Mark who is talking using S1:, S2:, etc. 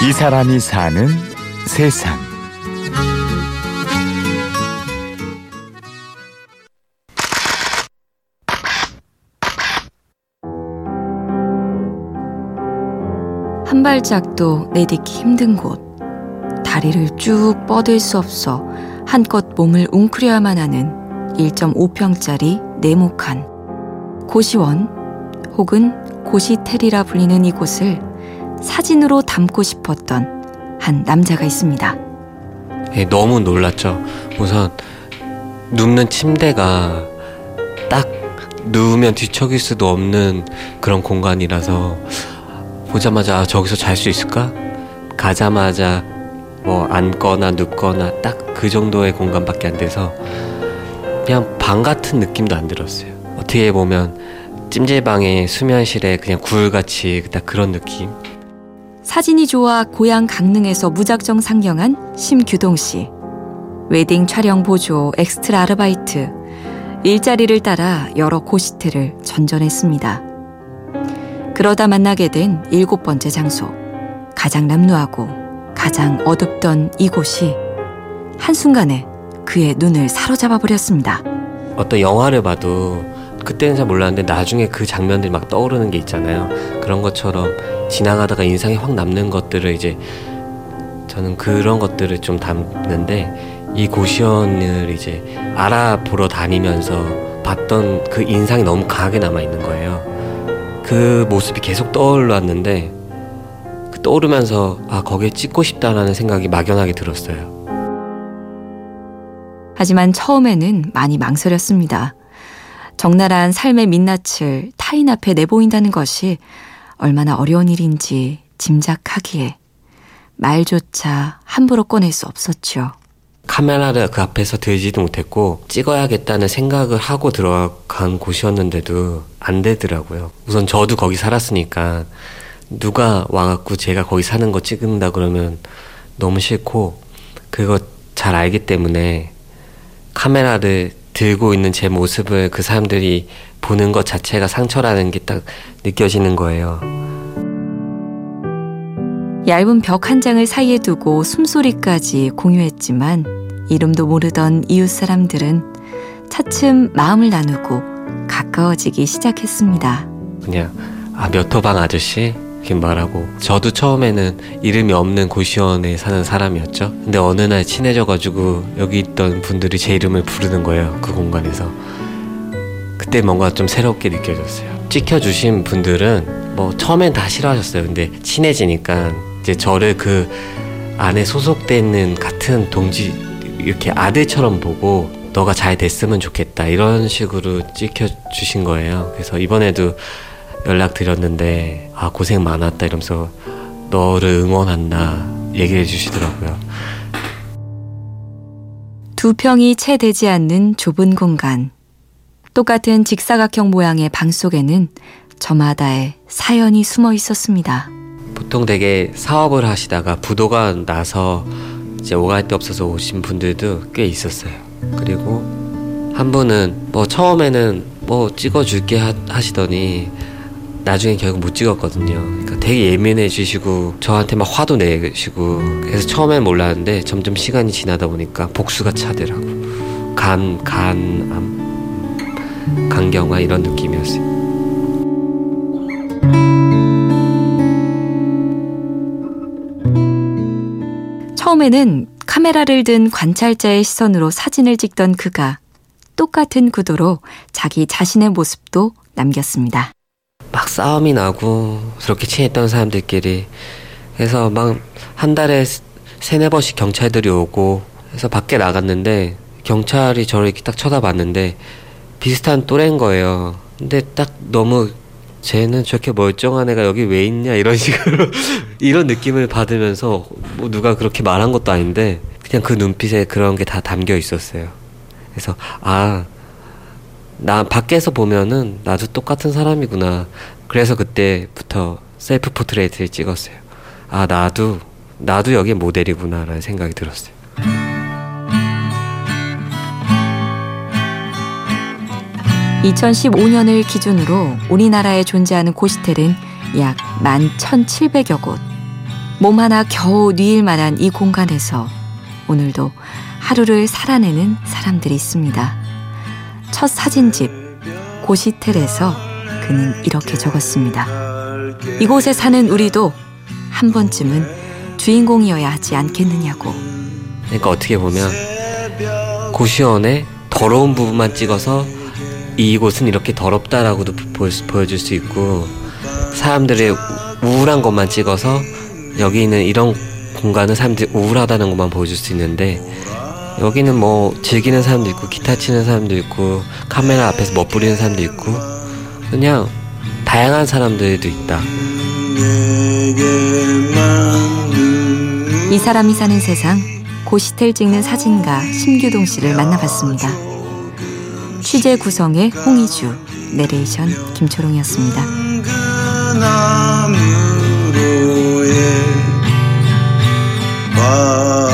S1: 이 사람이 사는 세상.
S2: 한 발짝도 내딛기 힘든 곳. 다리를 쭉 뻗을 수 없어 한껏 몸을 웅크려야만 하는 1.5평짜리 네모칸 고시원 혹은 고시텔이라 불리는 이곳을 사진으로 담고 싶었던 한 남자가 있습니다.
S3: 네, 너무 놀랐죠. 우선 눕는 침대가 딱 누우면 뒤척일 수도 없는 그런 공간이라서 보자마자 아, 저기서 잘 수 있을까? 가자마자 뭐 앉거나 눕거나 딱 그 정도의 공간밖에 안 돼서 그냥 방 같은 느낌도 안 들었어요. 어떻게 보면 찜질방의 수면실에 그냥 굴같이 딱 그런 느낌.
S2: 사진이 좋아 고향 강릉에서 무작정 상경한 심규동 씨. 웨딩 촬영 보조 엑스트라 아르바이트. 일자리를 따라 여러 고시텔을 전전했습니다. 그러다 만나게 된 일곱 번째 장소. 가장 남루하고 가장 어둡던 이곳이 한순간에 그의 눈을 사로잡아 버렸습니다.
S3: 어떤 영화를 봐도 그때는 잘 몰랐는데 나중에 그 장면들이 막 떠오르는 게 있잖아요. 그런 것처럼 지나가다가 인상이 확 남는 것들을 이제 저는 그런 것들을 좀 담는데 이 고시원을 이제 알아보러 다니면서 봤던 그 인상이 너무 강하게 남아 있는 거예요. 그 모습이 계속 떠올랐는데 그 떠오르면서 아 거기에 찍고 싶다라는 생각이 막연하게 들었어요.
S2: 하지만 처음에는 많이 망설였습니다. 적나라한 삶의 민낯을 타인 앞에 내보인다는 것이 얼마나 어려운 일인지 짐작하기에 말조차 함부로 꺼낼 수 없었죠.
S3: 카메라를 그 앞에서 들지도 못했고 찍어야겠다는 생각을 하고 들어간 곳이었는데도 안 되더라고요. 우선 저도 거기 살았으니까 누가 와갖고 제가 거기 사는 거 찍는다 그러면 너무 싫고 그거 잘 알기 때문에 카메라를 들고 있는 제 모습을 그 사람들이 보는 것 자체가 상처라는 게 딱 느껴지는 거예요.
S2: 얇은 벽 한 장을 사이에 두고 숨소리까지 공유했지만 이름도 모르던 이웃 사람들은 차츰 마음을 나누고 가까워지기 시작했습니다.
S3: 그냥 아 몇 호방 아저씨 이렇게 말하고 저도 처음에는 이름이 없는 고시원에 사는 사람이었죠. 근데 어느 날 친해져가지고 여기 있던 분들이 제 이름을 부르는 거예요. 그 공간에서. 그때 뭔가 좀 새롭게 느껴졌어요. 찍혀주신 분들은 뭐 처음엔 다 싫어하셨어요. 근데 친해지니까 이제 저를 그 안에 소속돼 있는 같은 동지 이렇게 아들처럼 보고 너가 잘 됐으면 좋겠다 이런 식으로 찍혀주신 거예요. 그래서 이번에도 연락 드렸는데 아 고생 많았다 이러면서 너를 응원한다 얘기해 주시더라고요.
S2: 두 평이 채 되지 않는 좁은 공간. 똑같은 직사각형 모양의 방 속에는 저마다의 사연이 숨어 있었습니다.
S3: 보통 되게 사업을 하시다가 부도가 나서 이제 오갈 데 없어서 오신 분들도 꽤 있었어요. 그리고 한 분은 뭐 처음에는 뭐 찍어줄게 하, 시더니 나중에 결국 못 찍었거든요. 그러니까 되게 예민해지시고 저한테 막 화도 내시고 그래서 처음엔 몰랐는데 점점 시간이 지나다 보니까 복수가 차더라고. 간, 간암, 간경화 이런 느낌이었어요.
S2: 처음에는 카메라를 든 관찰자의 시선으로 사진을 찍던 그가 똑같은 구도로 자기 자신의 모습도 남겼습니다.
S3: 막 싸움이 나고 그렇게 친했던 사람들끼리 그래서 막 한 달에 세네 번씩 경찰들이 오고 해서 밖에 나갔는데 경찰이 저를 이렇게 딱 쳐다봤는데 비슷한 또래인 거예요. 근데 딱 너무 쟤는 저렇게 멀쩡한 애가 여기 왜 있냐 이런 식으로 이런 느낌을 받으면서 뭐 누가 그렇게 말한 것도 아닌데 그냥 그 눈빛에 그런 게 다 담겨 있었어요. 그래서 아 나 밖에서 보면은 나도 똑같은 사람이구나. 그래서 그때부터 self portrait를 찍었어요. 아, 나도, 나도 여기 모델이구나라는 생각이 들었어요.
S2: (2015년을) 기준으로 우리나라에 존재하는 고시텔은 약 (11,700여) 곳 몸 하나 겨우 뉘일 만한 이 공간에서 오늘도 하루를 살아내는 사람들이 있습니다. 첫 사진집 고시텔에서 그는 이렇게 적었습니다. 이곳에 사는 우리도 한 번쯤은 주인공이어야 하지 않겠느냐고.
S3: 그러니까 어떻게 보면 고시원의 더러운 부분만 찍어서 이곳은 이렇게 더럽다라고도 보, 보여줄 수 있고 사람들의 우울한 것만 찍어서 여기는 이런 공간은 사람들이 우울하다는 것만 보여줄 수 있는데 여기는 뭐 즐기는 사람도 있고 기타 치는 사람도 있고 카메라 앞에서 멋부리는 사람도 있고 그냥 다양한 사람들도 있다.
S2: 이 사람이 사는 세상 그 고시텔 찍는 사진가 심규동 씨를 만나봤습니다. 취재 구성의 홍희주, 내레이션 김초롱이었습니다. 그